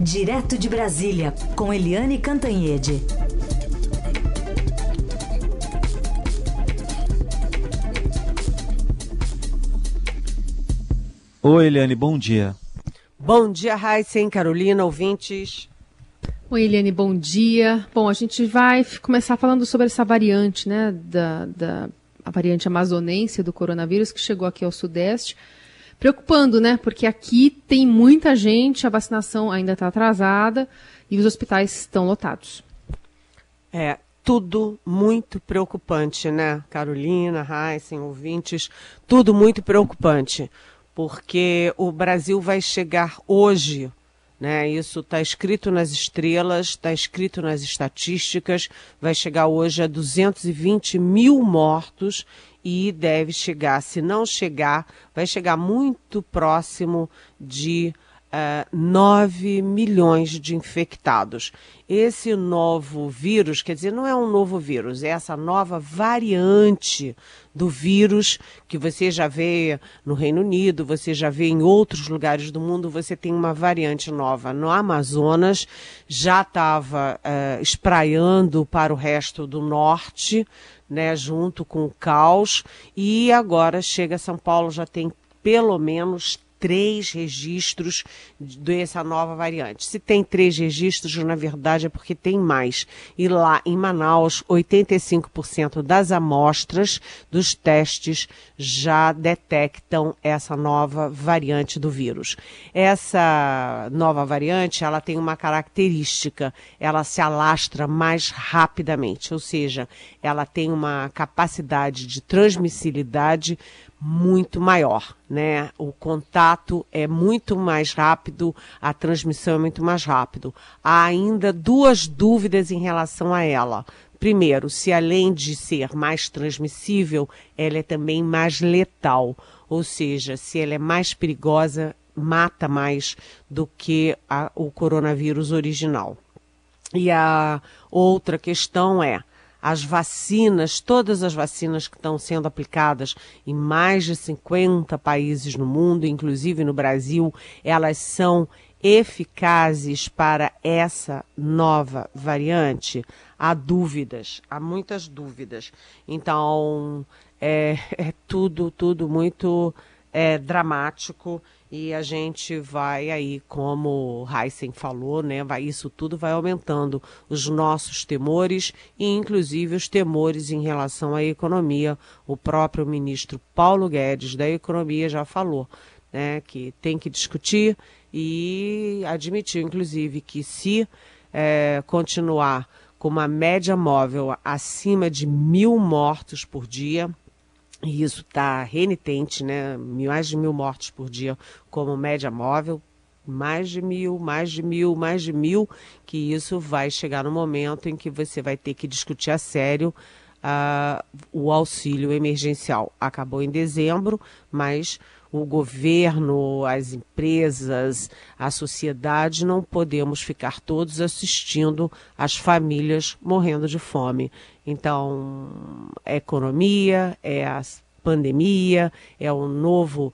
Direto de Brasília, com Eliane Cantanhede. Oi, Eliane, bom dia. Bom dia, Raíssen, Carolina, ouvintes. Oi, Eliane, bom dia. Bom, a gente vai começar falando sobre essa variante, né, da, da a variante amazonense do coronavírus que chegou aqui ao Sudeste preocupando, né? Porque aqui tem muita gente, a vacinação ainda está atrasada e os hospitais estão lotados. É, tudo muito preocupante, né? Carolina, Heisen, ouvintes, tudo muito preocupante, porque o Brasil vai chegar hoje, né? Isso está escrito nas estrelas, está escrito nas estatísticas, vai chegar hoje a 220 mil mortos e deve chegar, se não chegar, vai chegar muito próximo de uh, eh, 9 milhões de infectados. Esse novo vírus, quer dizer, não é um novo vírus, é essa nova variante do vírus que você já vê no Reino Unido, você já vê em outros lugares do mundo, você tem uma variante nova. No Amazonas já estava uh, espraiando para o resto do norte né, junto com o caos, e agora chega São Paulo, já tem pelo menos três registros dessa nova variante. Se tem três registros, na verdade é porque tem mais. E lá em Manaus, 85% das amostras dos testes já detectam essa nova variante do vírus. Essa nova variante, ela tem uma característica, ela se alastra mais rapidamente, ou seja, ela tem uma capacidade de transmissibilidade muito maior, né? O contato é muito mais rápido, a transmissão é muito mais rápido. Há ainda duas dúvidas em relação a ela. Primeiro, se além de ser mais transmissível, ela é também mais letal, ou seja, se ela é mais perigosa, mata mais do que a, o coronavírus original. E a outra questão é, as vacinas, todas as vacinas que estão sendo aplicadas em mais de 50 países no mundo, inclusive no Brasil, elas são eficazes para essa nova variante? Há dúvidas, há muitas dúvidas. Então, é, é tudo, tudo muito é, dramático e a gente vai aí, como Heisen falou, né, vai, isso tudo vai aumentando os nossos temores e inclusive os temores em relação à economia. O próprio ministro Paulo Guedes da Economia já falou né, que tem que discutir e admitiu, inclusive, que se é, continuar com uma média móvel acima de mil mortos por dia, e isso está renitente, né? Mais de mil mortes por dia como média móvel, mais de mil, mais de mil, mais de mil, que isso vai chegar no momento em que você vai ter que discutir a sério uh, o auxílio emergencial. Acabou em dezembro, mas o governo, as empresas, a sociedade, não podemos ficar todos assistindo as famílias morrendo de fome. Então, é economia, é a pandemia, é o novo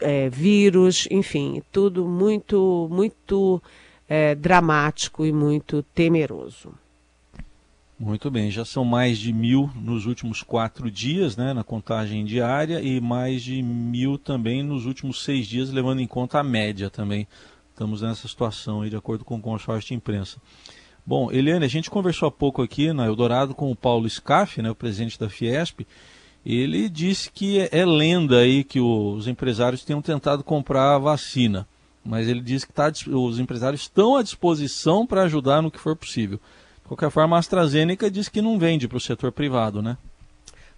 é, vírus, enfim, tudo muito, muito é, dramático e muito temeroso. Muito bem, já são mais de mil nos últimos quatro dias, né, na contagem diária, e mais de mil também nos últimos seis dias, levando em conta a média também. Estamos nessa situação aí, de acordo com o consórcio de imprensa. Bom, Eliane, a gente conversou há pouco aqui na Eldorado com o Paulo Scaff, né, o presidente da Fiesp. Ele disse que é, é lenda aí que os empresários tenham tentado comprar a vacina, mas ele disse que tá, os empresários estão à disposição para ajudar no que for possível. Qualquer forma, a AstraZeneca diz que não vende para o setor privado, né?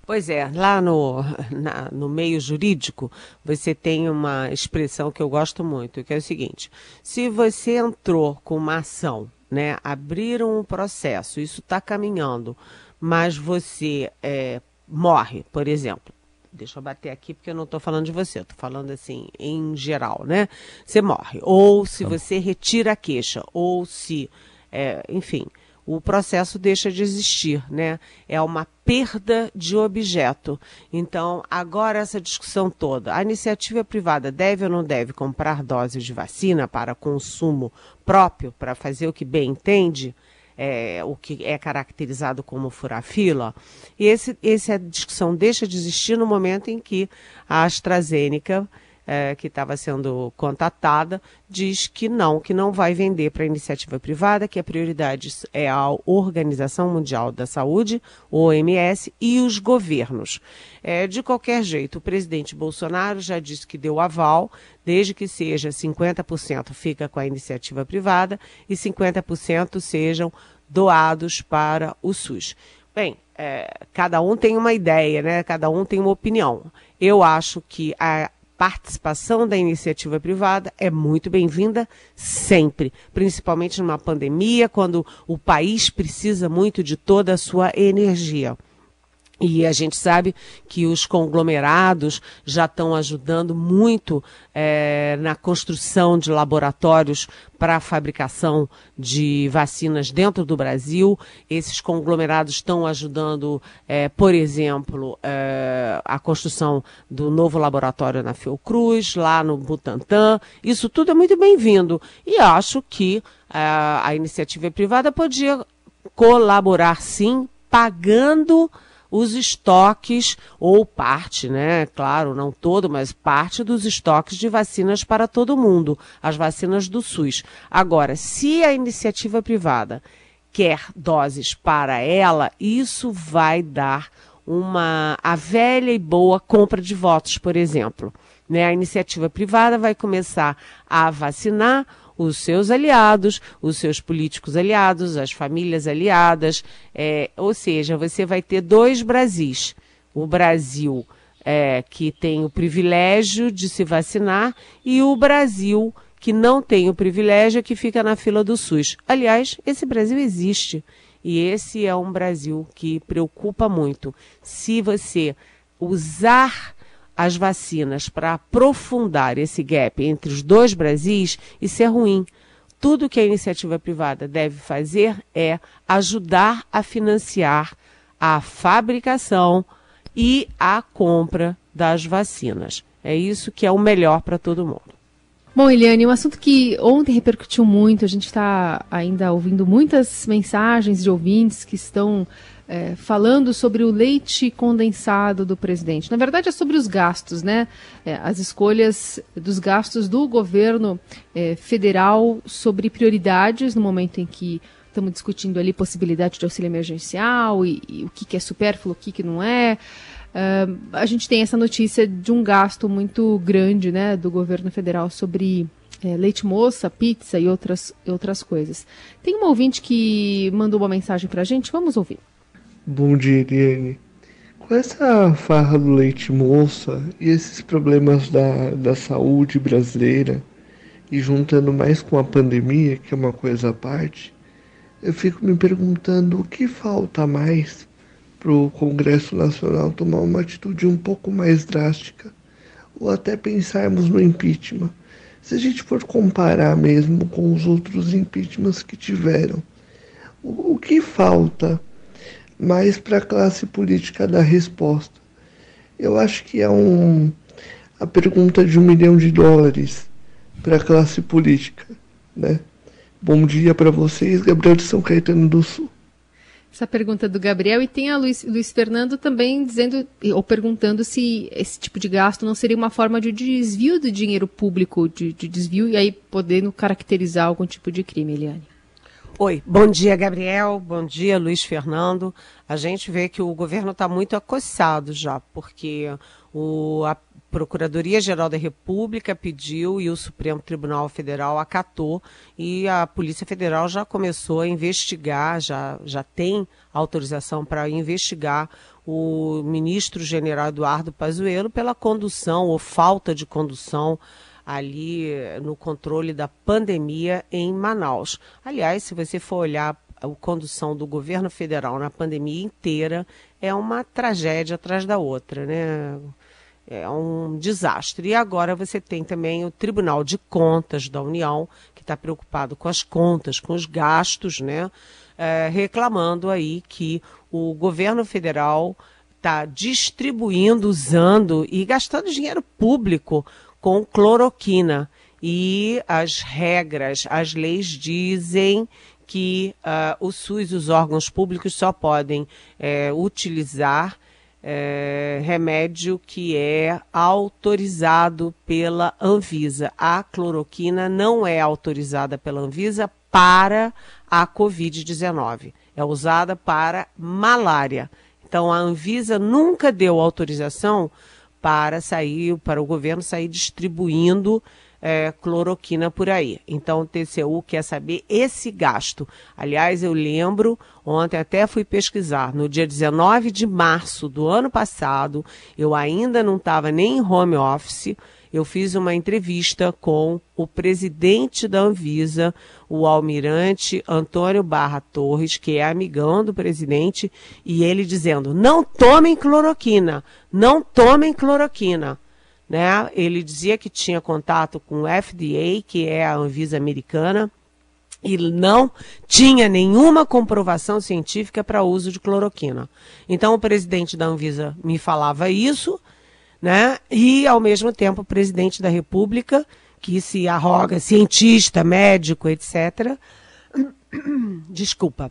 Pois é, lá no, na, no meio jurídico, você tem uma expressão que eu gosto muito, que é o seguinte: se você entrou com uma ação, né, abriram um processo, isso está caminhando, mas você é, morre, por exemplo. Deixa eu bater aqui porque eu não estou falando de você, estou falando assim em geral, né? Você morre. Ou se tá. você retira a queixa, ou se, é, enfim, o processo deixa de existir, né? É uma perda de objeto. Então, agora essa discussão toda, a iniciativa privada deve ou não deve comprar doses de vacina para consumo próprio, para fazer o que bem entende? É, o que é caracterizado como furar fila, e esse, essa discussão deixa de existir no momento em que a AstraZeneca é, que estava sendo contatada, diz que não, que não vai vender para iniciativa privada, que a prioridade é a Organização Mundial da Saúde, OMS, e os governos. É, de qualquer jeito, o presidente Bolsonaro já disse que deu aval, desde que seja 50% fica com a iniciativa privada e 50% sejam doados para o SUS. Bem, é, cada um tem uma ideia, né? Cada um tem uma opinião. Eu acho que a participação da iniciativa privada é muito bem-vinda sempre, principalmente numa pandemia, quando o país precisa muito de toda a sua energia. E a gente sabe que os conglomerados já estão ajudando muito é, na construção de laboratórios para a fabricação de vacinas dentro do Brasil. Esses conglomerados estão ajudando, é, por exemplo, é, a construção do novo laboratório na Fiocruz, lá no Butantan. Isso tudo é muito bem-vindo. E acho que a iniciativa privada podia colaborar, sim, pagando os estoques, ou parte, né? Claro, não todo, mas parte dos estoques de vacinas para todo mundo, as vacinas do SUS. Agora, se a iniciativa privada quer doses para ela, isso vai dar uma a velha e boa compra de votos, por exemplo. Né? A iniciativa privada vai começar a vacinar os seus aliados, os seus políticos aliados, as famílias aliadas. É, ou seja, você vai ter dois Brasis. O Brasil é, que tem o privilégio de se vacinar e o Brasil que não tem o privilégio que fica na fila do SUS. Aliás, esse Brasil existe. E esse é um Brasil que preocupa muito. Se você usar as vacinas para aprofundar esse gap entre os dois Brasis, isso é ruim. Tudo que a iniciativa privada deve fazer é ajudar a financiar a fabricação e a compra das vacinas. É isso que é o melhor para todo mundo. Bom, Eliane, um assunto que ontem repercutiu muito, a gente está ainda ouvindo muitas mensagens de ouvintes que estão é, falando sobre o leite condensado do presidente. Na verdade, é sobre os gastos, né? É, as escolhas dos gastos do governo é, federal sobre prioridades no momento em que estamos discutindo ali possibilidade de auxílio emergencial e, e o que, que, é supérfluo, o que, que não é. Uh, a gente tem essa notícia de um gasto muito grande né, do governo federal sobre é, leite moça, pizza e outras, outras coisas. Tem um ouvinte que mandou uma mensagem para a gente, vamos ouvir. Bom dia, Eliane. Com essa farra do leite moça e esses problemas da, da saúde brasileira, e juntando mais com a pandemia, que é uma coisa à parte, eu fico me perguntando o que falta mais para o Congresso Nacional tomar uma atitude um pouco mais drástica, ou até pensarmos no impeachment. Se a gente for comparar mesmo com os outros impeachments que tiveram, o, o que falta? Mais para a classe política da resposta. Eu acho que é um, a pergunta de um milhão de dólares para a classe política. Né? Bom dia para vocês, Gabriel de São Caetano do Sul. Essa pergunta do Gabriel e tem a Luiz, Luiz Fernando também dizendo ou perguntando se esse tipo de gasto não seria uma forma de desvio do dinheiro público, de, de desvio e aí podendo caracterizar algum tipo de crime, Eliane. Oi, bom dia, Gabriel. Bom dia, Luiz Fernando. A gente vê que o governo está muito acossado já, porque o, a Procuradoria-Geral da República pediu e o Supremo Tribunal Federal acatou e a Polícia Federal já começou a investigar, já, já tem autorização para investigar o ministro general Eduardo Pazuello pela condução ou falta de condução ali no controle da pandemia em Manaus. Aliás, se você for olhar a condução do governo federal na pandemia inteira, é uma tragédia atrás da outra, né? é um desastre. E agora você tem também o Tribunal de Contas da União, que está preocupado com as contas, com os gastos, né? É, reclamando aí que o governo federal está distribuindo, usando e gastando dinheiro público com cloroquina. E as regras, as leis dizem que uh, o SUS, os órgãos públicos só podem é, utilizar é, remédio que é autorizado pela Anvisa. A cloroquina não é autorizada pela Anvisa para a Covid-19. É usada para malária. Então a Anvisa nunca deu autorização para sair, para o governo sair distribuindo é, cloroquina por aí. Então, o TCU quer saber esse gasto. Aliás, eu lembro, ontem até fui pesquisar, no dia 19 de março do ano passado, eu ainda não estava nem em home office, eu fiz uma entrevista com o presidente da Anvisa, o almirante Antônio Barra Torres, que é amigão do presidente, e ele dizendo: não tomem cloroquina, não tomem cloroquina. Né? Ele dizia que tinha contato com o FDA, que é a Anvisa americana, e não tinha nenhuma comprovação científica para uso de cloroquina. Então o presidente da Anvisa me falava isso, né? E ao mesmo tempo o presidente da República, que se arroga cientista, médico, etc. Desculpa.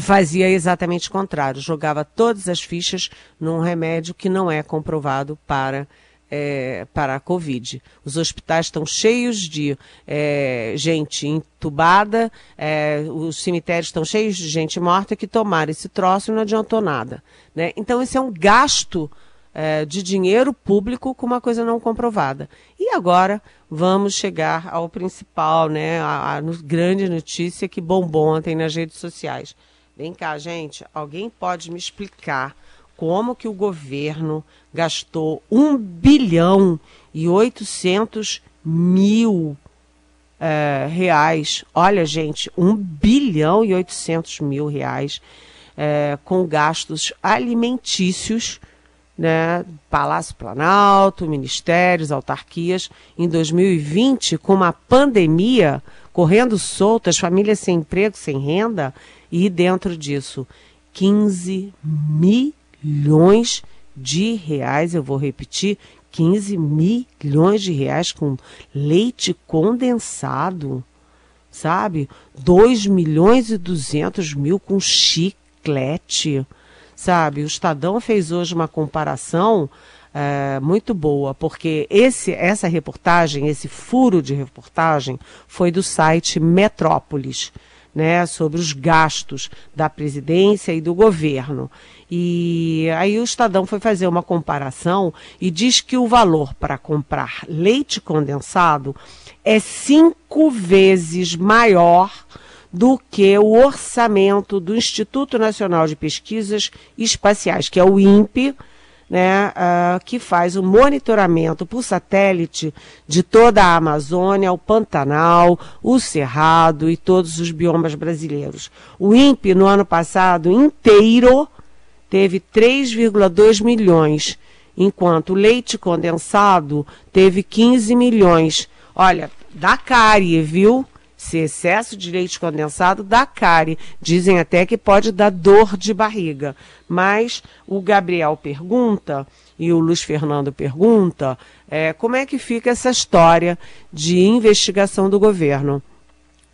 Fazia exatamente o contrário, jogava todas as fichas num remédio que não é comprovado para é, para a Covid. Os hospitais estão cheios de é, gente entubada, é, os cemitérios estão cheios de gente morta que tomaram esse troço e não adiantou nada. Né? Então, esse é um gasto é, de dinheiro público com uma coisa não comprovada. E agora vamos chegar ao principal, né, a, a grande notícia que bombou ontem nas redes sociais. Vem cá, gente, alguém pode me explicar como que o governo gastou 1 bilhão e 800 mil é, reais. Olha, gente, 1 bilhão e 800 mil reais é, com gastos alimentícios, né, Palácio Planalto, ministérios, autarquias, em 2020, com uma pandemia correndo solta, as famílias sem emprego, sem renda, e dentro disso, 15 mil milhões de reais, eu vou repetir, 15 milhões de reais com leite condensado, sabe? 2 milhões e 200 mil com chiclete, sabe? O Estadão fez hoje uma comparação é, muito boa, porque esse, essa reportagem, esse furo de reportagem, foi do site Metrópolis né, sobre os gastos da presidência e do governo. E aí o Estadão foi fazer uma comparação e diz que o valor para comprar leite condensado é cinco vezes maior do que o orçamento do Instituto Nacional de Pesquisas Espaciais, que é o INPE, né, uh, que faz o monitoramento por satélite de toda a Amazônia, o Pantanal, o Cerrado e todos os biomas brasileiros. O INPE, no ano passado inteiro, teve 3,2 milhões, enquanto o leite condensado teve 15 milhões. Olha, dá cárie, viu? Esse excesso de leite condensado dá cárie. Dizem até que pode dar dor de barriga. Mas o Gabriel pergunta, e o Luiz Fernando pergunta, é, como é que fica essa história de investigação do governo?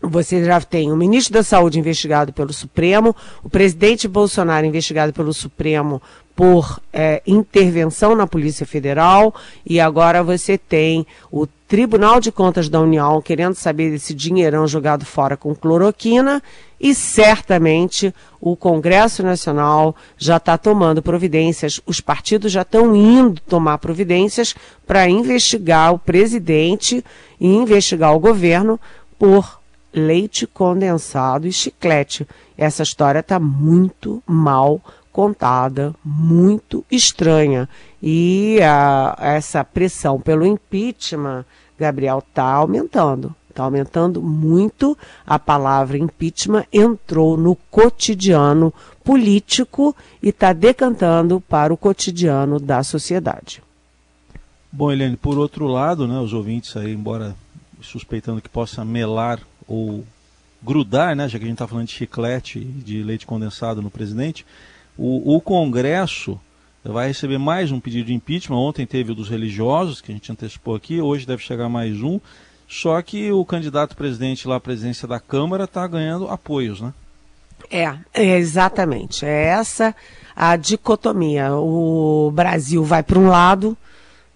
Você já tem o ministro da Saúde investigado pelo Supremo, o presidente Bolsonaro investigado pelo Supremo por é, intervenção na Polícia Federal, e agora você tem o Tribunal de Contas da União querendo saber desse dinheirão jogado fora com cloroquina, e certamente o Congresso Nacional já está tomando providências, os partidos já estão indo tomar providências para investigar o presidente e investigar o governo por leite condensado e chiclete. Essa história está muito mal contada, muito estranha. E a, essa pressão pelo impeachment, Gabriel, está aumentando. Está aumentando muito. A palavra impeachment entrou no cotidiano político e está decantando para o cotidiano da sociedade. Bom, Helene, por outro lado, né, os ouvintes aí, embora suspeitando que possa melar ou grudar, né, já que a gente está falando de chiclete de leite condensado no presidente, o, o, Congresso vai receber mais um pedido de impeachment. Ontem teve o dos religiosos, que a gente antecipou aqui, hoje deve chegar mais um. Só que o candidato presidente lá à presidência da Câmara está ganhando apoios, né? É, é, exatamente. É essa a dicotomia. O Brasil vai para um lado,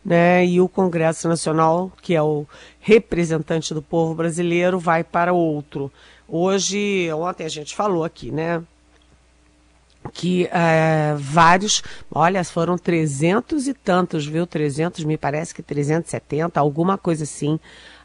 né, e o Congresso Nacional, que é o representante do povo brasileiro, vai para outro. Hoje, ontem a gente falou aqui, né? que é, vários, olha, foram trezentos e tantos, viu? 300, me parece que 370, alguma coisa assim,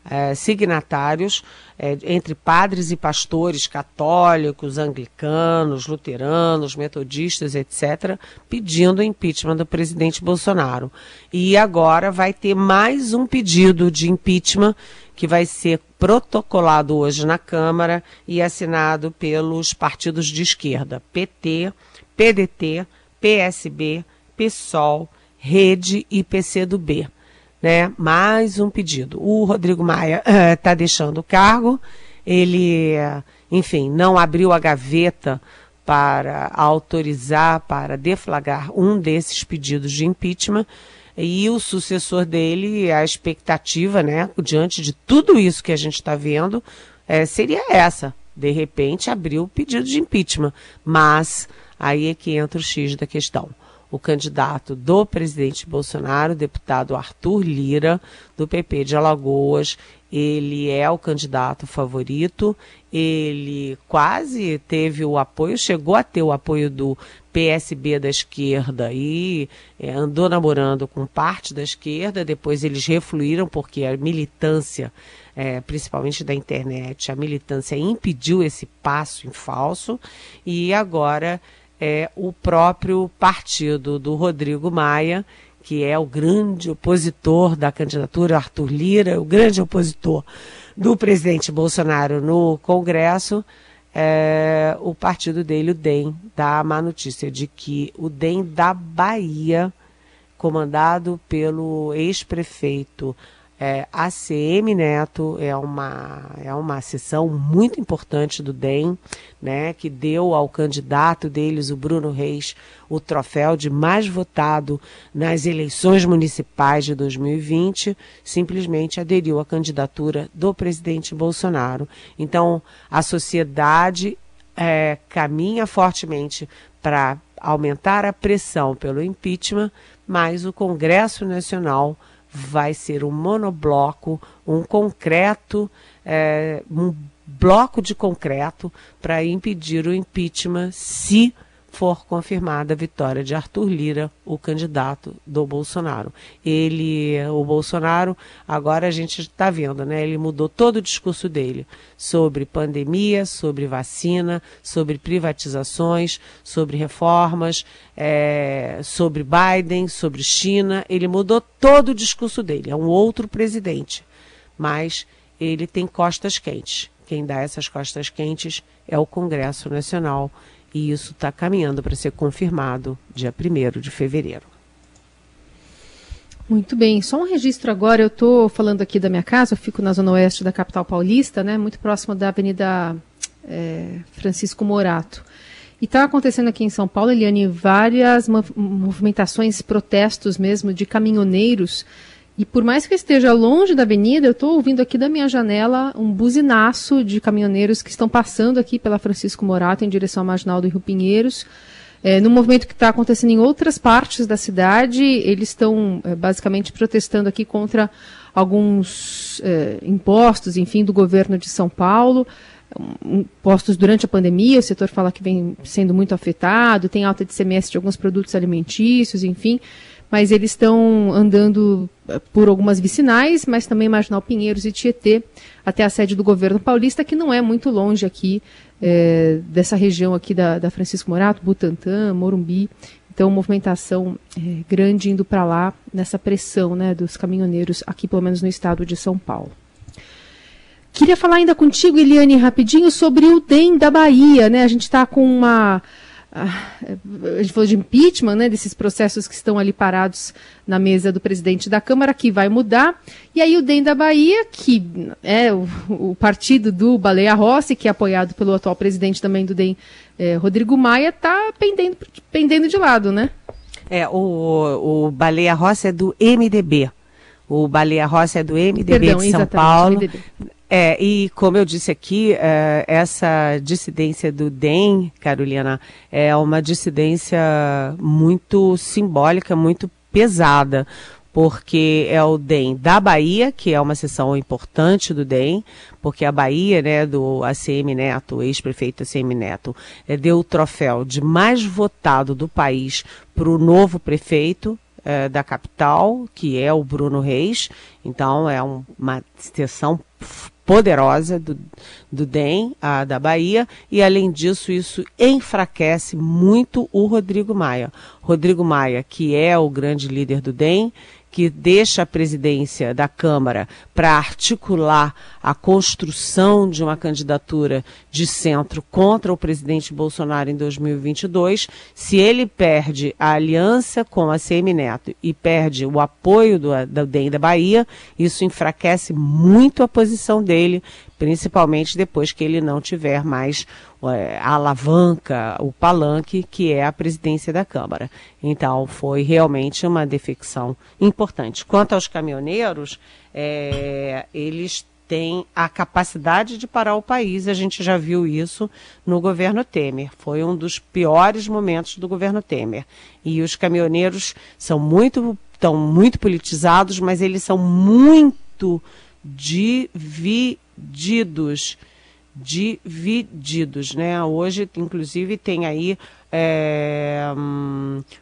é, signatários, é, entre padres e pastores católicos, anglicanos, luteranos, metodistas, etc., pedindo o impeachment do presidente Bolsonaro. E agora vai ter mais um pedido de impeachment que vai ser protocolado hoje na Câmara e assinado pelos partidos de esquerda, PT, PDT, PSB, PSOL, Rede e PCdoB né? Mais um pedido. O Rodrigo Maia está eh, deixando o cargo, ele, enfim, não abriu a gaveta para autorizar, para deflagrar um desses pedidos de impeachment. E o sucessor dele, a expectativa, né, diante de tudo isso que a gente está vendo, é, seria essa. De repente, abrir o pedido de impeachment. Mas aí é que entra o X da questão o candidato do presidente Bolsonaro, o deputado Arthur Lira, do PP de Alagoas. Ele é o candidato favorito. Ele quase teve o apoio, chegou a ter o apoio do PSB da esquerda e é, andou namorando com parte da esquerda. Depois eles refluíram porque a militância, é, principalmente da internet, a militância impediu esse passo em falso. E agora é o próprio partido do Rodrigo Maia, que é o grande opositor da candidatura, Arthur Lira, o grande opositor do presidente Bolsonaro no Congresso, é, o partido dele, o DEM, dá a má notícia de que o DEM da Bahia, comandado pelo ex-prefeito é, ACM Neto é uma, é uma sessão muito importante do DEM, né, que deu ao candidato deles, o Bruno Reis, o troféu de mais votado nas eleições municipais de 2020, simplesmente aderiu à candidatura do presidente Bolsonaro. Então, a sociedade é, caminha fortemente para aumentar a pressão pelo impeachment, mas o Congresso Nacional vai ser um monobloco, um concreto, é, um bloco de concreto para impedir o impeachment se for confirmada a vitória de Arthur Lira, o candidato do Bolsonaro. Ele, o Bolsonaro, agora a gente está vendo, né? Ele mudou todo o discurso dele sobre pandemia, sobre vacina, sobre privatizações, sobre reformas, é, sobre Biden, sobre China. Ele mudou todo o discurso dele. É um outro presidente, mas ele tem costas quentes. Quem dá essas costas quentes é o Congresso Nacional e isso está caminhando para ser confirmado dia 1 de fevereiro. Muito bem, só um registro agora, eu estou falando aqui da minha casa, eu fico na zona oeste da capital paulista, né, muito próximo da Avenida é, Francisco Morato. E está acontecendo aqui em São Paulo, Eliane, várias movimentações, protestos mesmo de caminhoneiros e por mais que eu esteja longe da avenida, eu estou ouvindo aqui da minha janela um buzinaço de caminhoneiros que estão passando aqui pela Francisco Morato em direção à Marginal do Rio Pinheiros. É, no movimento que está acontecendo em outras partes da cidade, eles estão é, basicamente protestando aqui contra alguns é, impostos, enfim, do governo de São Paulo. Impostos durante a pandemia, o setor fala que vem sendo muito afetado, tem alta de semestre de alguns produtos alimentícios, enfim mas eles estão andando eh, por algumas vicinais, mas também Marginal Pinheiros e Tietê, até a sede do governo paulista, que não é muito longe aqui é, dessa região aqui da, da, Francisco Morato, Butantã, Morumbi. Então, movimentação é, grande indo para lá, nessa pressão né, dos caminhoneiros, aqui pelo menos no estado de São Paulo. Queria falar ainda contigo, Eliane, rapidinho, sobre o DEM da Bahia. Né? A gente está com uma a gente falou de impeachment, né, desses processos que estão ali parados na mesa do presidente da Câmara, que vai mudar. E aí o DEM da Bahia, que é o, o partido do Baleia Rossi, que é apoiado pelo atual presidente também do DEM, é, Rodrigo Maia, está pendendo, pendendo de lado, né? É, o, o Baleia Rossi é do MDB. O Baleia Rossi é do MDB Perdão, de São Paulo. MDB. É, e como eu disse aqui, é, essa dissidência do DEM, Carolina, é uma dissidência muito simbólica, muito pesada, porque é o DEM da Bahia, que é uma seção importante do DEM, porque a Bahia, né, do ACM Neto, ex-prefeito ACM Neto, é, deu o troféu de mais votado do país para o novo prefeito, é, da capital, que é o Bruno Reis. Então, é um, uma seção poderosa do, do DEM, a, da Bahia, e além disso, isso enfraquece muito o Rodrigo Maia. Rodrigo Maia, que é o grande líder do DEM, que deixa a presidência da Câmara para articular a construção de uma candidatura de centro contra o presidente Bolsonaro em 2022, se ele perde a aliança com a CM Neto e perde o apoio do, do DEM da Bahia, isso enfraquece muito a posição dele, principalmente depois que ele não tiver mais é, a alavanca, o palanque, que é a presidência da Câmara. Então, foi realmente uma defecção importante. Quanto aos caminhoneiros, é, eles têm a capacidade de parar o país. A gente já viu isso no governo Temer. Foi um dos piores momentos do governo Temer. E os caminhoneiros são muito, estão muito politizados, mas eles são muito divididos divididos, né? Hoje, inclusive, tem aí é,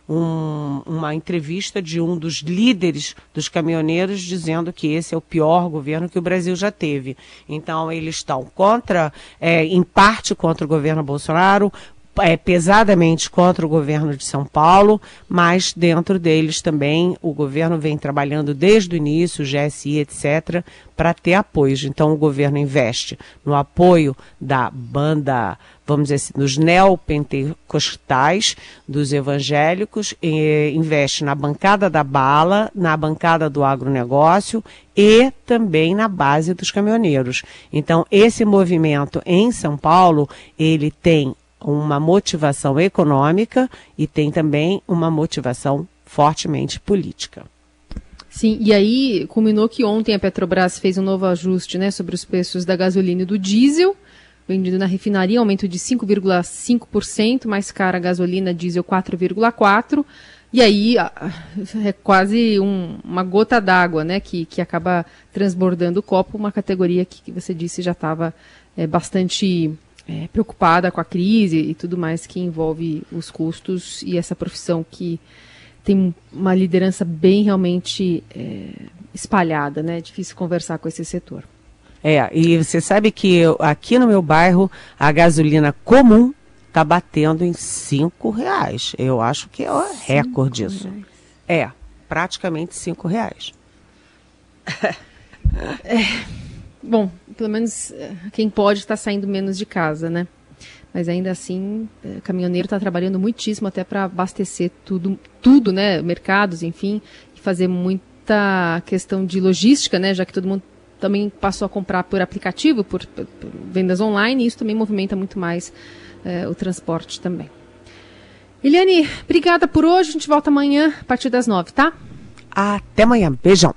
um, uma entrevista de um dos líderes dos caminhoneiros dizendo que esse é o pior governo que o Brasil já teve. Então, eles estão contra, é, em parte contra o governo Bolsonaro, é, pesadamente contra o governo de São Paulo, mas dentro deles também o governo vem trabalhando desde o início, o GSI, etc., para ter apoios. Então o governo investe no apoio da banda, vamos dizer assim, dos neopentecostais, dos evangélicos, investe na bancada da bala, na bancada do agronegócio e também na base dos caminhoneiros. Então esse movimento em São Paulo, ele tem uma motivação econômica e tem também uma motivação fortemente política. Sim, e aí culminou que ontem a Petrobras fez um novo ajuste né, sobre os preços da gasolina e do diesel, vendido na refinaria, aumento de 5,5%, mais cara a gasolina, diesel 4,4%. E aí é quase um, uma gota d'água, né, que, que acaba transbordando o copo, uma categoria que, que você disse já estava é, bastante é, preocupada com a crise e tudo mais que envolve os custos e essa profissão que tem uma liderança bem realmente é, espalhada, né? É difícil conversar com esse setor. É, e você sabe que eu, aqui no meu bairro a gasolina comum está batendo em cinco reais. Eu acho que é o recorde disso. É, praticamente cinco reais. é. Bom, pelo menos eh, quem pode está saindo menos de casa, né? Mas ainda assim, o eh, caminhoneiro está trabalhando muitíssimo até para abastecer tudo, tudo, né? Mercados, enfim, e fazer muita questão de logística, né? Já que todo mundo também passou a comprar por aplicativo, por, por, por vendas online, e isso também movimenta muito mais eh, o transporte também. Eliane, obrigada por hoje. A gente volta amanhã a partir das nove, tá? Até amanhã. Beijão.